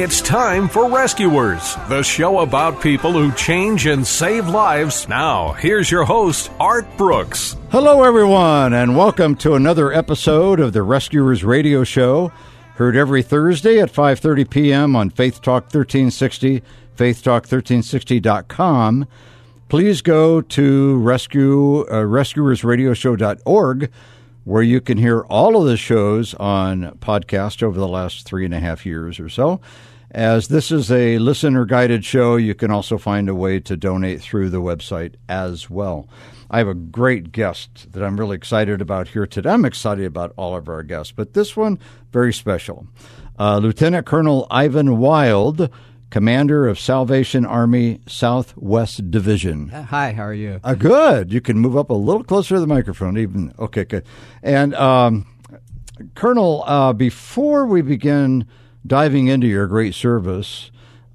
It's time for Rescuers, the show about people who change and save lives. Now, here's your host, Art Brooks. Hello, everyone, and welcome to another episode of the Rescuers Radio Show. Heard every Thursday at 5:30 p.m. on Faith Talk 1360, faithtalk1360.com. Please go to rescue uh, rescuersradioshow.org, where you can hear all of the shows on podcast over the last three and a half years or so. As this is a listener guided show, you can also find a way to donate through the website as well. I have a great guest that I'm really excited about here today. I'm excited about all of our guests, but this one very special. Uh, Lieutenant Colonel Ivan Wild, Commander of Salvation Army Southwest Division. Hi, how are you? Uh, good. You can move up a little closer to the microphone. Even okay, good. And um, Colonel, uh, before we begin diving into your great service,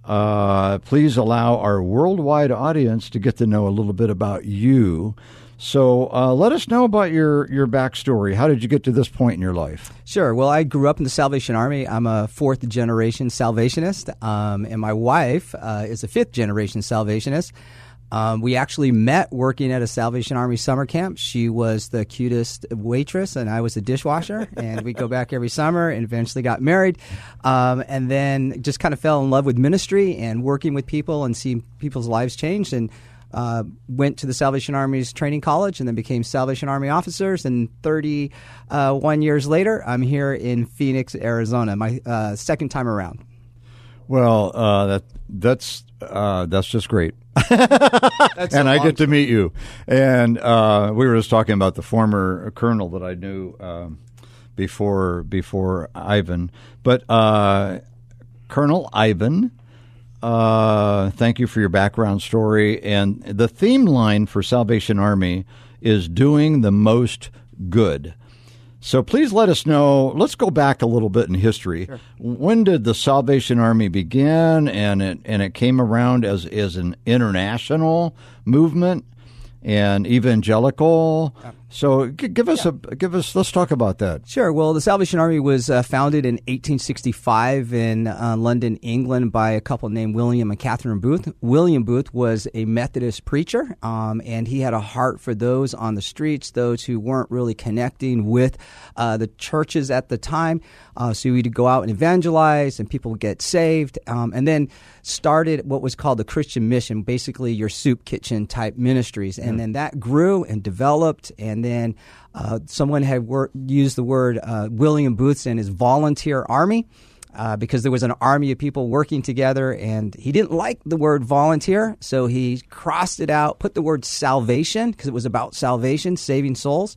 uh, please allow our worldwide audience to get to know a little bit about you. So, uh, let us know about your your backstory. How did you get to this point in your life? Sure. Well, I grew up in the Salvation Army. I'm a fourth generation Salvationist, um, and my wife uh, is a fifth generation Salvationist. Um, we actually met working at a Salvation Army summer camp. She was the cutest waitress, and I was the dishwasher. and we go back every summer, and eventually got married, um, and then just kind of fell in love with ministry and working with people and seeing people's lives change. And uh, went to the Salvation Army's training college and then became Salvation Army officers. And 31 years later, I'm here in Phoenix, Arizona, my uh, second time around. Well, uh, that that's uh, that's just great. and I get to meet you. And uh, we were just talking about the former colonel that I knew um, before before Ivan, but uh, Colonel Ivan. Uh, thank you for your background story. And the theme line for Salvation Army is doing the most good. So please let us know. Let's go back a little bit in history. When did the Salvation Army begin, and it and it came around as as an international movement and evangelical? So g- give us a give us. Let's talk about that. Sure. Well, the Salvation Army was uh, founded in 1865 in uh, London, England, by a couple named William and Catherine Booth. William Booth was a Methodist preacher, um, and he had a heart for those on the streets, those who weren't really connecting with uh, the churches at the time. Uh, so he'd go out and evangelize, and people would get saved, um, and then started what was called the Christian Mission, basically your soup kitchen type ministries, and then that grew and developed, and then uh, someone had wor- used the word uh, William Booth's and his volunteer army. Uh, because there was an army of people working together, and he didn't like the word volunteer, so he crossed it out, put the word salvation, because it was about salvation, saving souls,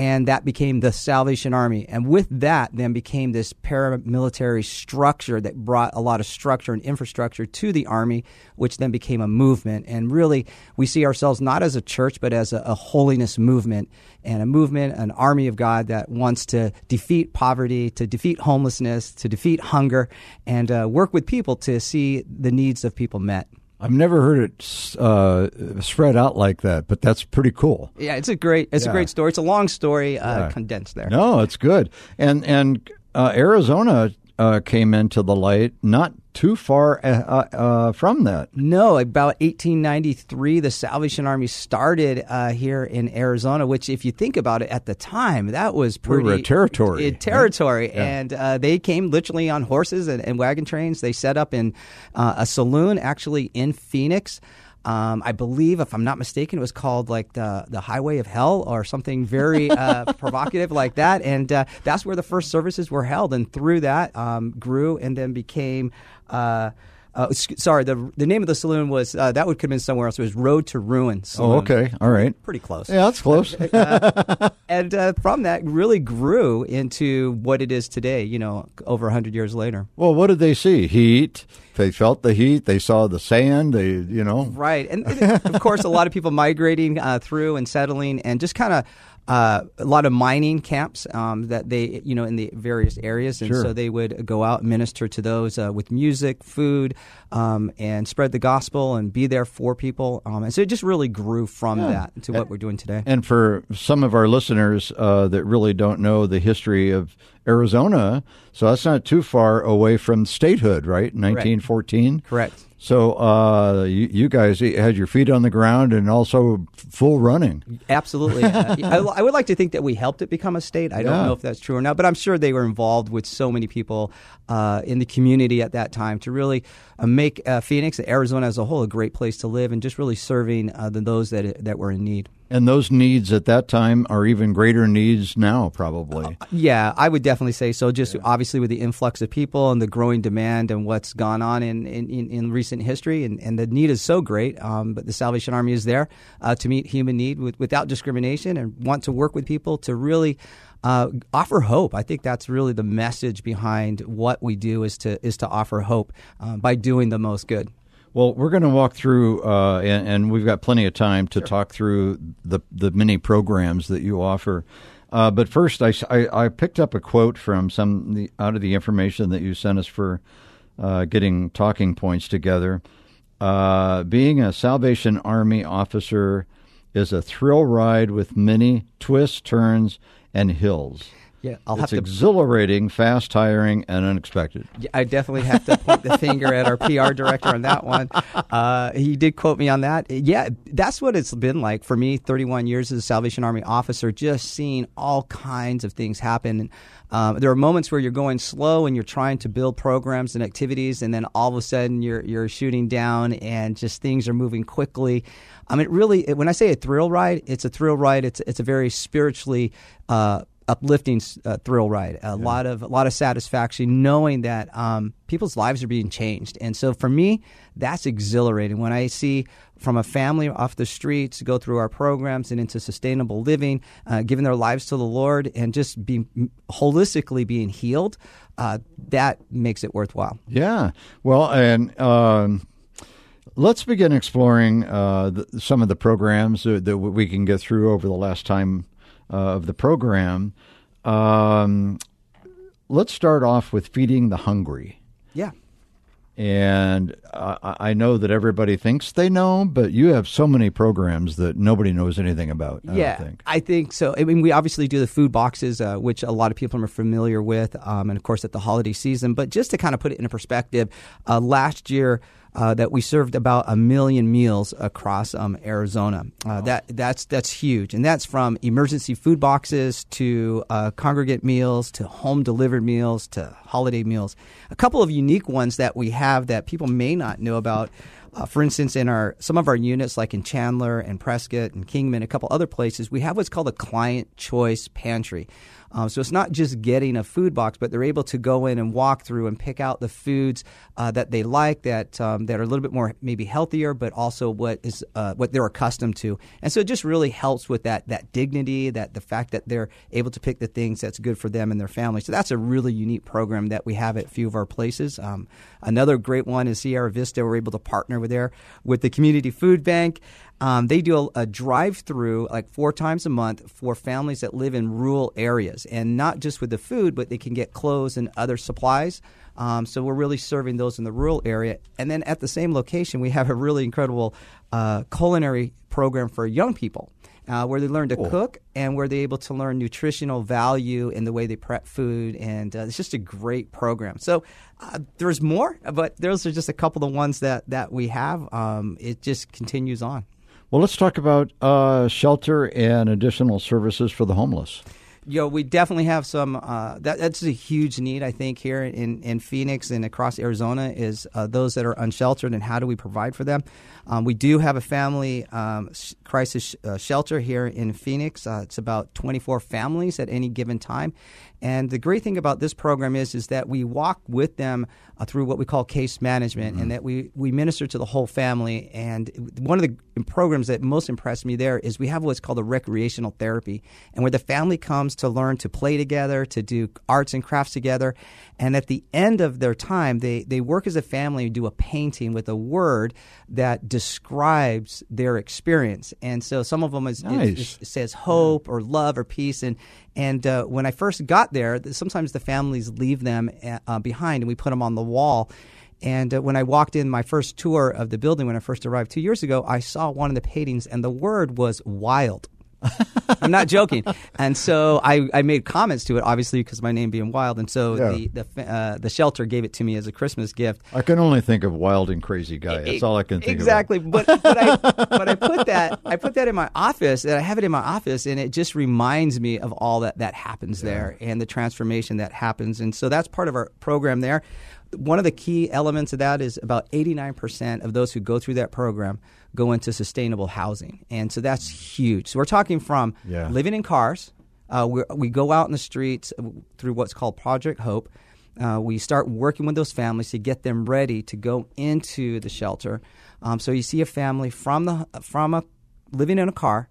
and that became the Salvation Army. And with that, then became this paramilitary structure that brought a lot of structure and infrastructure to the Army, which then became a movement. And really, we see ourselves not as a church, but as a, a holiness movement and a movement, an army of God that wants to defeat poverty, to defeat homelessness, to defeat hunger, and uh, work with people to see the needs of people met. I've never heard it uh, spread out like that, but that's pretty cool. Yeah, it's a great it's Yeah. a great story. It's a long story uh, Yeah. condensed there. No, it's good. And and uh, Arizona uh, came into the light not too far uh, uh, uh, from that. No, about 1893, the Salvation Army started uh, here in Arizona. Which, if you think about it, at the time, that was We pretty were a territory. uh, territory, Yeah. and uh, they came literally on horses and, and wagon trains. They set up in uh, a saloon, actually in Phoenix. Um, I believe, if I'm not mistaken, it was called like the the Highway of Hell or something very uh, provocative like that. And uh, that's where the first services were held. And through that, um, grew and then became. Uh, uh, sorry, the the name of the saloon was uh, that would could have been somewhere else. It was Road to Ruin. Oh, okay, all right. pretty close. Yeah, that's close. And uh, from that, really grew into what it is today. You know, over hundred years later. well, what did they see? Heat. They felt the heat. They saw the sand. They, you know. Right, and, and of course, a lot of people migrating uh, through and settling, and just kind of uh, a lot of mining camps um, that they, you know, in the various areas, and Sure. so they would go out and minister to those uh, with music, food, um, and spread the gospel and be there for people. Um, and so it just really grew from that to what we're doing today. And for some of our listeners uh, that really don't know the history of Arizona, so that's not too far away from statehood, right? 1914. Correct. So uh, you, you guys had your feet on the ground and also full running. Absolutely. Uh, I, I would like to think that we helped it become a state. I don't Yeah. know if that's true or not, but I'm sure they were involved with so many people uh, in the community at that time to really uh, make uh, Phoenix, Arizona as a whole, a great place to live and just really serving uh, the, those that that were in need. And those needs at that time are even greater needs now, probably. Yeah, I would definitely say so. Just obviously with the influx of people and the growing demand and what's gone on in, in, in, in recent history, and, and the need is so great. Um, but the Salvation Army is there uh, to meet human need with, without discrimination and want to work with people to really. Uh, offer hope. I think that's really the message behind what we do is to is to offer hope uh, by doing the most good. Well, we're going to walk through, uh, and, and we've got plenty of time to talk through the the many programs that you offer. Uh, but first, I, I, I picked up a quote from some the, out of the information that you sent us for uh, getting talking points together. Uh, being a Salvation Army officer is a thrill ride with many twists, turns, and hills. Yeah, I'll it's have to It's exhilarating, fast, tiring, and unexpected. Yeah, I definitely have to point the finger at our PR director on that one. Uh, he did quote me on that. Yeah, that's what it's been like for me. Thirty-one years as a Salvation Army officer, just seeing all kinds of things happen. And, um, there are moments where you're going slow and you're trying to build programs and activities, and then all of a sudden you're you're shooting down, and just things are moving quickly. I mean, really, when I say a thrill ride, it's a thrill ride. It's it's a very spiritually. Uh, uplifting uh, thrill ride. A lot of a lot of satisfaction knowing that um, people's lives are being changed, and so for me, that's exhilarating when I see from a family off the streets go through our programs and into sustainable living, uh, giving their lives to the Lord, and just be holistically being healed. Uh, that makes it worthwhile. Yeah. Well, and um, let's begin exploring uh, the, some of the programs that, that we can get through over the last time of the program. Um, let's start off with feeding the hungry. Yeah. And I I know that everybody thinks they know, but you have so many programs that nobody knows anything about. I yeah, don't think. so. I mean, we obviously do the food boxes, uh, which a lot of people are familiar with, um, and of course at the holiday season. But just to kind of put it in perspective, uh, last year. Uh, that we served about a million meals across um, Arizona. Uh, That that's that's huge, and that's from emergency food boxes to uh, congregate meals to home delivered meals to holiday meals. A couple of unique ones that we have that people may not know about. Uh, for instance, in our some of our units, like in Chandler and Prescott and Kingman, a couple other places, we have what's called a client choice pantry. Um, so it's not just getting a food box, but they're able to go in and walk through and pick out the foods uh, that they like, that um, that are a little bit more maybe healthier, but also what is uh, what they're accustomed to. And so it just really helps with that that dignity, that the fact that they're able to pick the things that's good for them and their family. So that's a really unique program that we have at a few of our places. Um, another great one is Sierra Vista. We're able to partner with there with the community food bank. Um, they do a, a drive-through like four times a month for families that live in rural areas, and not just with the food, but they can get clothes and other supplies. Um, so we're really serving those in the rural area, and then at the same location, we have a really incredible uh, culinary program for young people. uh, where they learn to cook and where they're able to learn nutritional value in the way they prep food. And uh, it's just a great program. So uh, there's more, but those are just a couple of the ones that, that we have. Um, it just continues on. Well, let's talk about uh, shelter and additional services for the homeless. know, we definitely have some. Uh, that, that's a huge need, I think, here in, in Phoenix and across Arizona is uh, those that are unsheltered and how do we provide for them. Um, we do have a family um, sh- crisis uh, shelter here in Phoenix. Uh, it's about 24 families at any given time. And the great thing about this program is is that we walk with them uh, through what we call case management, and that we, we minister to the whole family. And one of the programs that most impressed me there is we have what's called a recreational therapy, and where the family comes to learn to play together, to do arts and crafts together, and at the end of their time, they they work as a family and do a painting with a word that describes their experience. And so some of them is, it- Nice. it says hope or love or peace and and uh, when I first got there, sometimes the families leave them uh, behind, and we put them on the wall. And uh, when I walked in my first tour of the building when I first arrived two years ago, I saw one of the paintings, and the word was wild. I'm not joking. And so I, I made comments to it, obviously, because my name being Wild. And so Yeah. the the, uh, the shelter gave it to me as a Christmas gift. I can only think of wild and crazy guy. That's all I can think exactly. of. But but I but I put that I put that in my office and I have it in my office and it just reminds me of all that that happens there and the transformation that happens and so that's part of our program there. One of the key elements of that is about 89% of those who go through that program go into sustainable housing. And so that's huge. So we're talking from Yeah. living in cars, uh, we we go out in the streets uh, through what's called Project Hope. Uh, we start working with those families to get them ready to go into the shelter. Um, so you see a family from the from a living in a car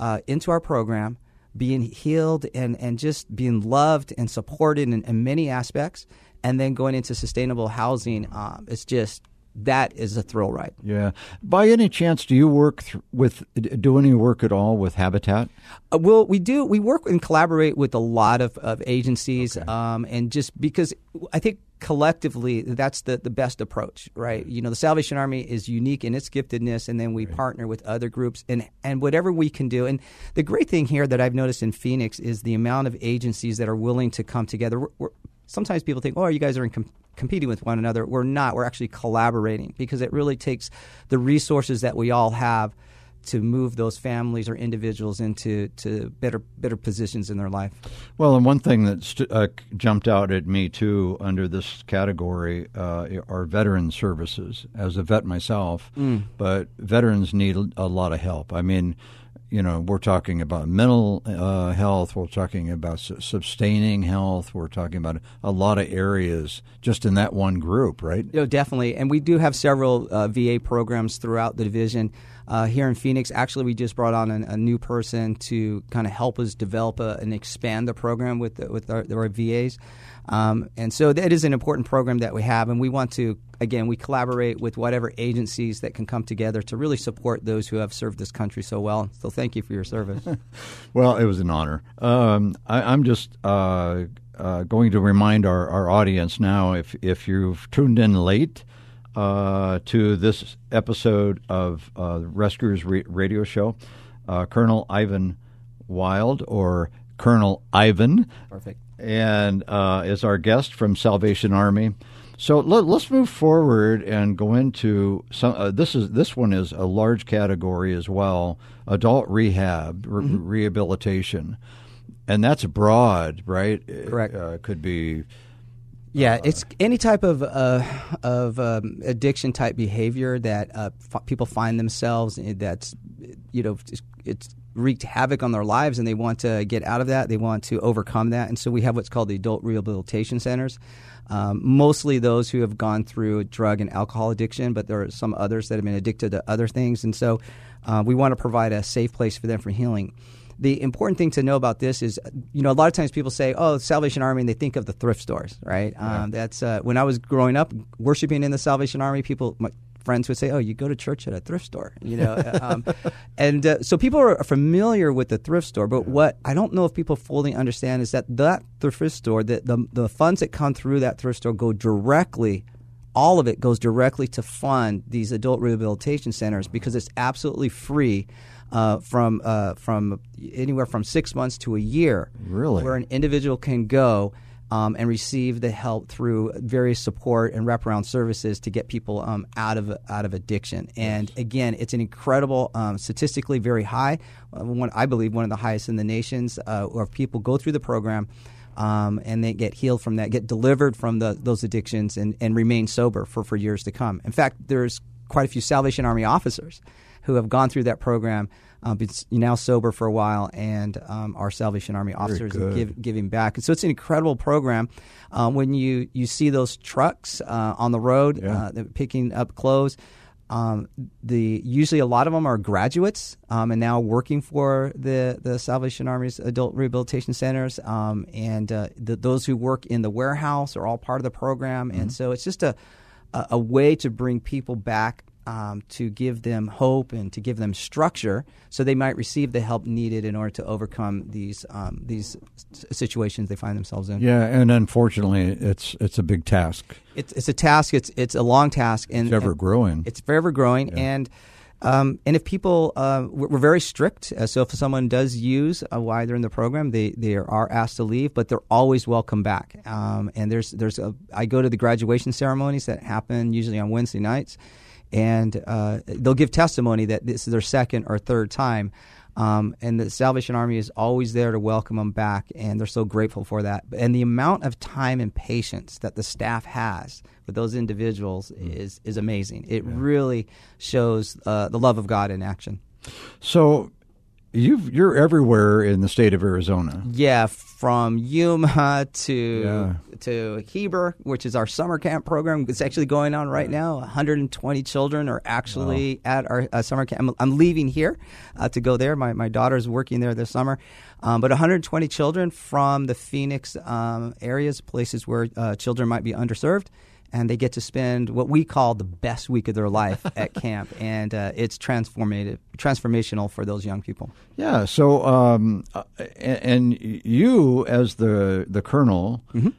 uh, into our program, being healed and and just being loved and supported in, in many aspects, and then going into sustainable housing. Um, it's just that is a thrill ride. Yeah. By any chance, do you work th- with do any work at all with Habitat? Uh, well, we do. We work and collaborate with a lot of, of agencies, um, and just because I think collectively that's the, the best approach, right? Mm-hmm. You know, the Salvation Army is unique in its giftedness, and then we partner with other groups and and whatever we can do. And the great thing here that I've noticed in Phoenix is the amount of agencies that are willing to come together. We're, we're, sometimes people think, "Oh, you guys are in com- competing with one another." We're not. We're actually collaborating because it really takes the resources that we all have to move those families or individuals into to better better positions in their life. Well, and one thing that st- uh, jumped out at me too under this category uh, are veteran services. As a vet myself, but veterans need a lot of help. I mean, you know, we're talking about mental uh, health. We're talking about su- sustaining health. We're talking about a lot of areas just in that one group, right? You know, definitely, and we do have several uh, VA programs throughout the division. Uh, here in Phoenix, actually, we just brought on a new person to kind of help us develop a, and expand the program with the, with our, our VAs. Um, and so that is an important program that we have, and we want to again we collaborate with whatever agencies that can come together to really support those who have served this country so well. So thank you for your service. Well, it was an honor. Um, I, I'm just uh, uh, going to remind our, our audience now if, if you've tuned in late uh, to this episode of uh, Rescuers Ra- Radio Show, uh, Colonel Ivan Wild or Colonel Ivan Perfect. and uh, is our guest from Salvation Army. So let, us move forward and go into some. Uh, this is this one is a large category as well. Adult rehab, re- rehabilitation, and that's broad, right? Correct. Uh, could be Yeah, it's any type of uh, of um, addiction type behavior that uh, f- people find themselves in that's you know it's, it's wreaked havoc on their lives and they want to get out of that. They want to overcome that, and so we have what's called the adult rehabilitation centers. Um, mostly those who have gone through drug and alcohol addiction, but there are some others that have been addicted to other things, and so uh, we want to provide a safe place for them for healing the important thing to know about this is, you know, a lot of times people say, "Oh, Salvation Army," and they think of the thrift stores, right? Um, that's uh, when I was growing up worshiping in the Salvation Army. People, my friends would say, "Oh, you go to church at a thrift store," you know, um, and uh, so people are familiar with the thrift store. But what I don't know if people fully understand is that that thrift store, that the the funds that come through that thrift store go directly all of it goes directly to fund these adult rehabilitation centers because it's absolutely free. Uh, from uh, from anywhere from six months to a year, Really? where an individual can go um, and receive the help through various support and wraparound services to get people um, out of out of addiction. And again, it's an incredible, um, statistically very high. Uh, one, I believe one of the highest in the nations, uh, where people go through the program. Um, and they get healed from that, get delivered from the, those addictions, and, and remain sober for, for years to come. In fact, there's quite a few Salvation Army officers who have gone through that program, uh, been now sober for a while, and um, are Salvation Army officers and give, giving back. And so it's an incredible program. Uh, when you, you see those trucks uh, on the road Yeah. uh, picking up clothes, um, the usually a lot of them are graduates um, and now working for the, the Salvation Army's adult rehabilitation centers, um, and uh, the, those who work in the warehouse are all part of the program. And so it's just a, a, a way to bring people back um, to give them hope and to give them structure, so they might receive the help needed in order to overcome these um, these situations they find themselves in. Yeah, and unfortunately, it's it's a big task. It's, it's a task. It's it's a long task, and It's ever growing. It's forever growing, and um, and if people, uh, we're very strict. Uh, so if someone does use uh, while they're in the program, they they are asked to leave, but they're always welcome back. Um, and there's there's a, I go to the graduation ceremonies that happen usually on Wednesday nights, and uh, they'll give testimony that this is their second or third time. Um, and the Salvation Army is always there to welcome them back, and they're so grateful for that. And the amount of time and patience that the staff has with those individuals is is amazing. It really shows uh, the love of God in action. So, you've you're everywhere in the state of Arizona. Yeah, from Yuma to Yeah. to Heber, which is our summer camp program. It's actually going on right now. 120 children are actually at our uh, summer camp. I'm, I'm leaving here uh, to go there. My my daughter's working there this summer. Um, but 120 children from the Phoenix um, areas, places where uh, children might be underserved. And they get to spend what we call the best week of their life at camp, and uh, it's transformative, transformational for those young people. Yeah. So, um, uh, and, and you as the the colonel, Mm-hmm.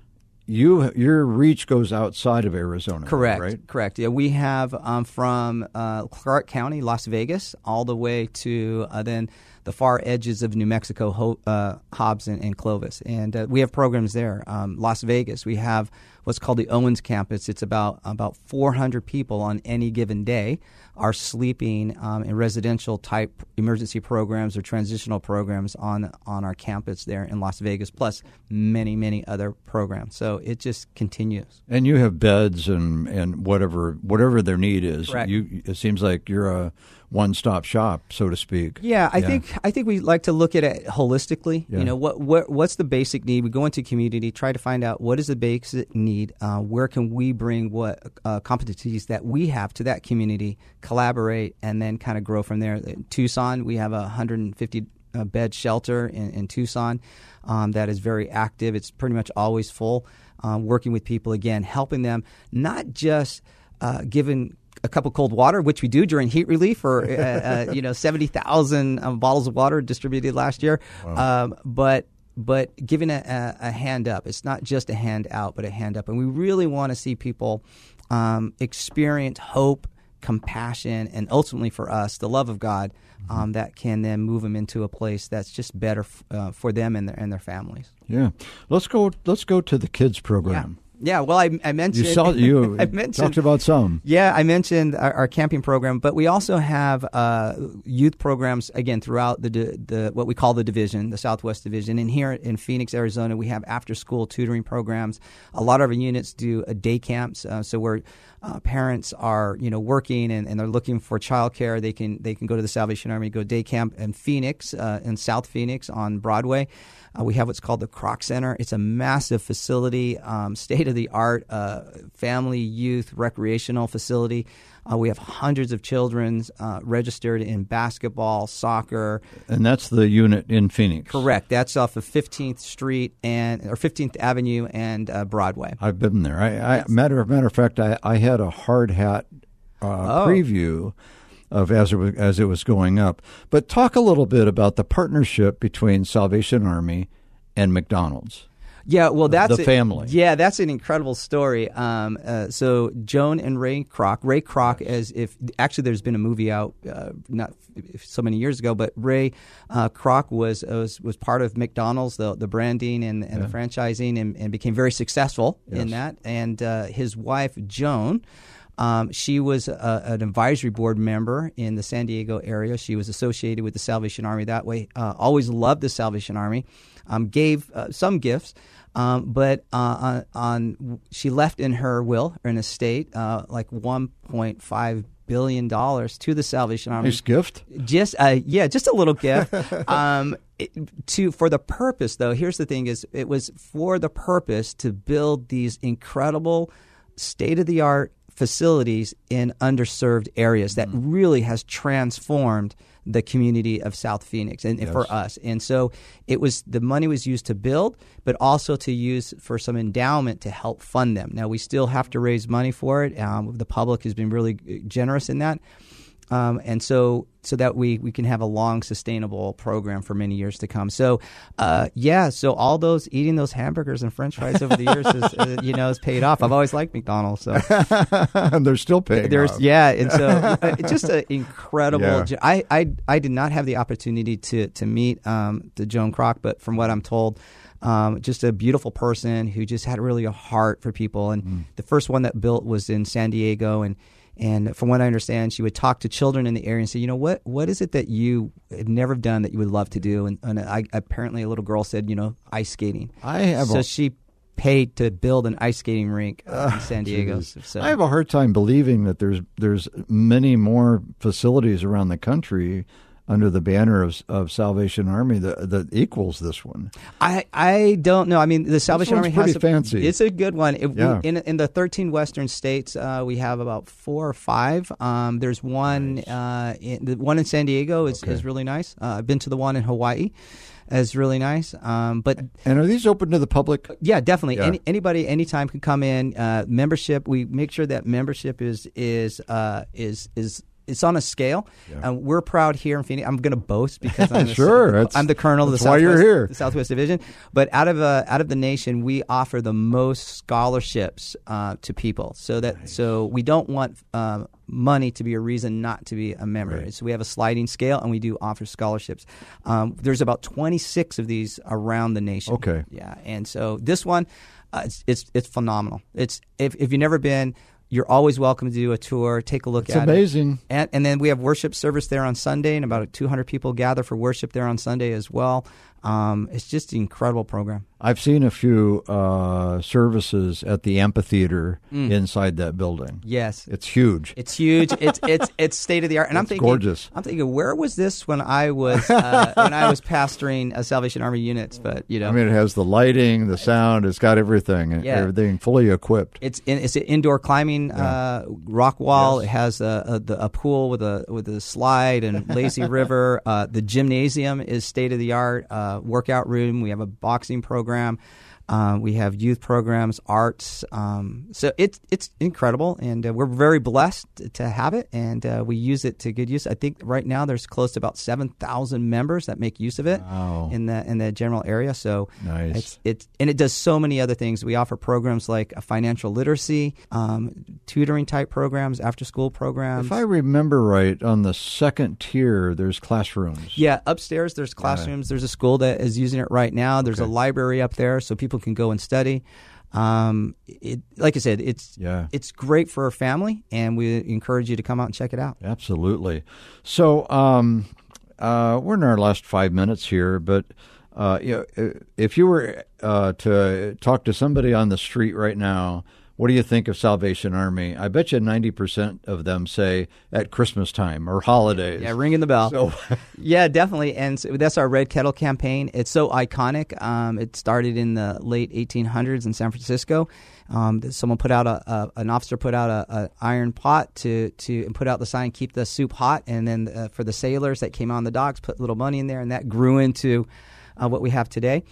you your reach goes outside of Arizona. Correct. Right. Correct. Yeah, we have um, from uh, Clark County, Las Vegas, all the way to uh, then the far edges of New Mexico, Ho- uh, Hobbs and, and Clovis, and uh, we have programs there. Um, Las Vegas, we have what's called the Owens Campus. It's about about 400 people on any given day are sleeping um, in residential type emergency programs or transitional programs on on our campus there in Las Vegas, plus many many other programs. So it just continues. And you have beds and, and whatever whatever their need is. Correct. You it seems like you're a one stop shop, so to speak. Yeah, I think I think we like to look at it holistically. Yeah. You know, what, what what's the basic need? We go into community, try to find out what is the basic need. Uh, where can we bring what uh, competencies that we have to that community, collaborate, and then kind of grow from there. In Tucson, we have a 150 uh, bed shelter in, in Tucson um, that is very active. It's pretty much always full. Um, working with people again, helping them not just uh, giving a cup of cold water, which we do during heat relief, or uh, uh, you know, seventy thousand um, bottles of water distributed last year. Um, but but giving a, a, a hand up, it's not just a hand out, but a hand up, and we really want to see people um, experience hope, compassion, and ultimately for us, the love of God. Um, that can then move them into a place that's just better f- uh, for them and their and their families. Yeah. Let's go. Let's go to the kids program. Yeah. Well, I, I mentioned You saw you I mentioned talked about some. Yeah, I mentioned our, our camping program, but we also have uh, youth programs again throughout the the what we call the division, the Southwest Division. And here in Phoenix, Arizona, we have after school tutoring programs. A lot of our units do uh, day camps, uh, so where uh, parents are you know working and, and they're looking for childcare, they can they can go to the Salvation Army, go day camp in Phoenix, uh, in South Phoenix on Broadway. Uh, we have what's called the Kroc Center. It's a massive facility, um, state of the art, uh, family, youth, recreational facility. Uh, we have hundreds of children uh, registered in basketball, soccer. And that's the unit in Phoenix. Correct. That's off of 15th Street and or 15th Avenue and uh, Broadway. I've been there. I, I matter of matter of fact, I, I had a hard hat uh, Oh. preview of as it was, as it was going up. But talk a little bit about the partnership between Salvation Army and McDonald's. Yeah, well, that's the a- family. Yeah, that's an incredible story. Um, uh, so Joan and Ray Kroc. Ray Kroc, as if actually there's been a movie out uh, not so many years ago, but Ray uh, Kroc was, was was part of McDonald's, the the branding and, and the franchising, and, and became very successful in that. And uh, his wife Joan. Um, she was a, an advisory board member in the San Diego area. She was associated with the Salvation Army that way. Uh, always loved the Salvation Army. Um, gave uh, some gifts, um, but uh, on, on she left in her will or an estate uh, like 1.5 billion dollars to the Salvation Army. Nice gift. Just uh, yeah, just a little gift. um, it- to for the purpose though. Here's the thing: is it was for the purpose to build these incredible, state of the art facilities in underserved areas that really has transformed the community of South Phoenix and, and for us. And so it was the money was used to build, but also to use for some endowment to help fund them. Now we still have to raise money for it. Um, the public has been really generous in that um, and so so that we we can have a long sustainable program for many years to come. So uh, yeah, so all those eating those hamburgers and French fries over the years is uh, you know has paid off. I've always liked McDonald's, so and they're still paying. there's off. yeah, and so uh, it's just an incredible. Yeah. I, I I did not have the opportunity to to meet um, the Joan Kroc, but from what I'm told. Um, just a beautiful person who just had really a heart for people. And Mm. the first one that built was in San Diego, and and from what I understand, she would talk to children in the area and say, you know, what what is it that you had never done that you would love to do? And, and I, apparently, a little girl said, you know, ice skating. I have so a- she paid to build an ice skating rink uh, in San Diego. So I have a hard time believing that there's there's many more facilities around the country under the banner of, of Salvation Army that, that equals this one. I, I don't know. I mean, the Salvation Army has pretty a, fancy. It's a good one. It- Yeah. in in the 13 western states, uh, we have about four or five. Um, there's one uh, in, the one in San Diego is, is really nice. Uh, I've been to the one in Hawaii. Is really nice. Um, but And are these open to the public? yeah, definitely. Yeah. Any, anybody, anytime can come in. Uh, membership. We make sure that membership is is uh, is is. It's on a scale. Um, we're proud here in Phoenix. I'm going to boast because I'm the, Sure, the- I'm the colonel of the why you're Southwest, here. the Southwest Division. But out of uh, out of the nation, we offer the most scholarships uh, to people. So that so we don't want um, money to be a reason not to be a member. So we have a sliding scale, and we do offer scholarships. Um, there's about 26 of these around the nation. Okay. Yeah, and so this one, uh, it's, it's it's phenomenal. It's if if you've never been, you're always welcome to do a tour. Take a look It's at amazing. it. And and then we have worship service there on Sunday, and about 200 people gather for worship there on Sunday as well. Um, it's just an incredible program. I've seen a few uh, services at the amphitheater inside that building. Yes, It's huge. It's huge. It's it's it's state of the art, and I'm thinking, gorgeous. I'm thinking, where was this when I was uh, when I was pastoring a Salvation Army units? But you know, I mean, it has the lighting, the sound. It's got everything. Yeah. Everything fully equipped. It's in, it's an indoor climbing uh, rock wall. It has a, a, the- a pool with a with a slide and lazy river. Uh, the gymnasium is state of the art. Workout room. We have a boxing program. Uh, we have youth programs, arts. Um, so it's it's incredible, and uh, we're very blessed to have it, and uh, we use it to good use. I think right now there's close to about seven thousand members that make use of it Wow. in the in the general area. So Nice. it's it and it does so many other things. We offer programs like a financial literacy, um, tutoring type programs, after school programs. If I remember right, on the second tier, there's classrooms. yeah, upstairs there's classrooms. There's a school that is using it right now. There's a library up there, so people can go and study. Um, it, like I said, it's Yeah. it's great for a family, and we encourage you to come out and check it out. Absolutely. So um, uh, we're in our last five minutes here, but uh, you know, if you were uh, to talk to somebody on the street right now, what do you think of Salvation Army? I bet you ninety percent of them say at Christmas time or holidays. Yeah, ringing the bell. So- yeah, definitely, and so that's our Red Kettle campaign. It's so iconic. Um, it started in the late 1800s in San Francisco. Um, someone put out a, a an officer put out a, a iron pot to to and put out the sign "Keep the soup hot," and then uh, for the sailors that came on the docks, put little money in there, and that grew into uh, what we have today.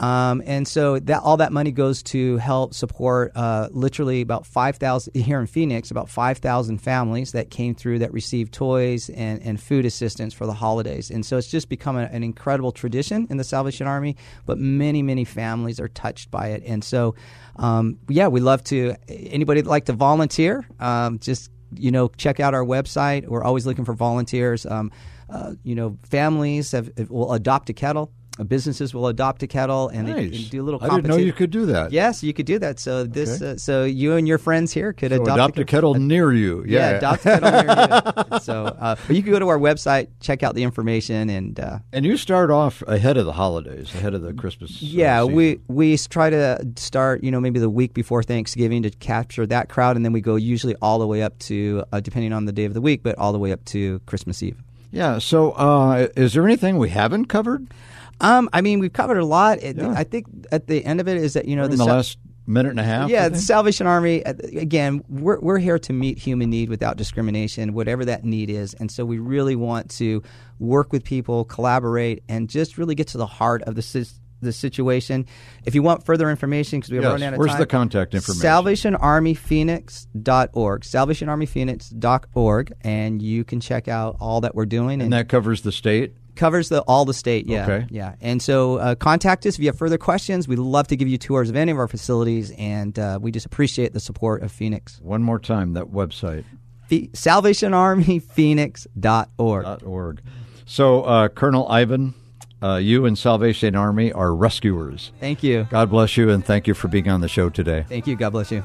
Um, and so that all that money goes to help support uh, literally about five thousand here in Phoenix, about five thousand families that came through that received toys and, and food assistance for the holidays. And so it's just become a, an incredible tradition in the Salvation Army. But many many families are touched by it, and so um, yeah, we love to anybody that like to volunteer. Um, just you know, check out our website. We're always looking for volunteers. Um, uh, you know, families have, will adopt a kettle businesses will adopt a kettle and, nice. they, and do a little. I didn't know you could do that. Yes, you could do that. So this, Okay. uh, so you and your friends here could So adopt, adopt a kettle near you. Yeah, Yeah. adopt a kettle near you. So, uh, but you can go to our website, check out the information, and uh, And you start off ahead of the holidays, ahead of the Christmas. uh, yeah, we we try to start, you know, maybe the week before Thanksgiving to capture that crowd, and then we go usually all the way up to, uh, depending on the day of the week, but all the way up to Christmas Eve. Yeah. So, uh, is there anything we haven't covered Um, I mean, we've covered a lot. It- Yeah. I think at the end of it is that you know in the the last minute and a half? Yeah, the? Salvation Army. uh, Again, we're we're here to meet human need without discrimination, whatever that need is, and so we really want to work with people, collaborate, and just really get to the heart of the the situation. If you want further information, because we have Yes, run out of where's time, the contact information? SalvationArmyPhoenix.org, SalvationArmyPhoenix.org, and you can check out all that we're doing and that covers the state. Covers the all the state. Yeah, Okay. yeah. And so uh, contact us if you have further questions. We'd love to give you tours of any of our facilities, and uh, we just appreciate the support of Phoenix. One more time, that website. Phe- SalvationArmyPhoenix.org. dot org. So, uh, Colonel Ivan, uh, you and Salvation Army are rescuers. Thank you. God bless you, and thank you for being on the show today. Thank you. God bless. You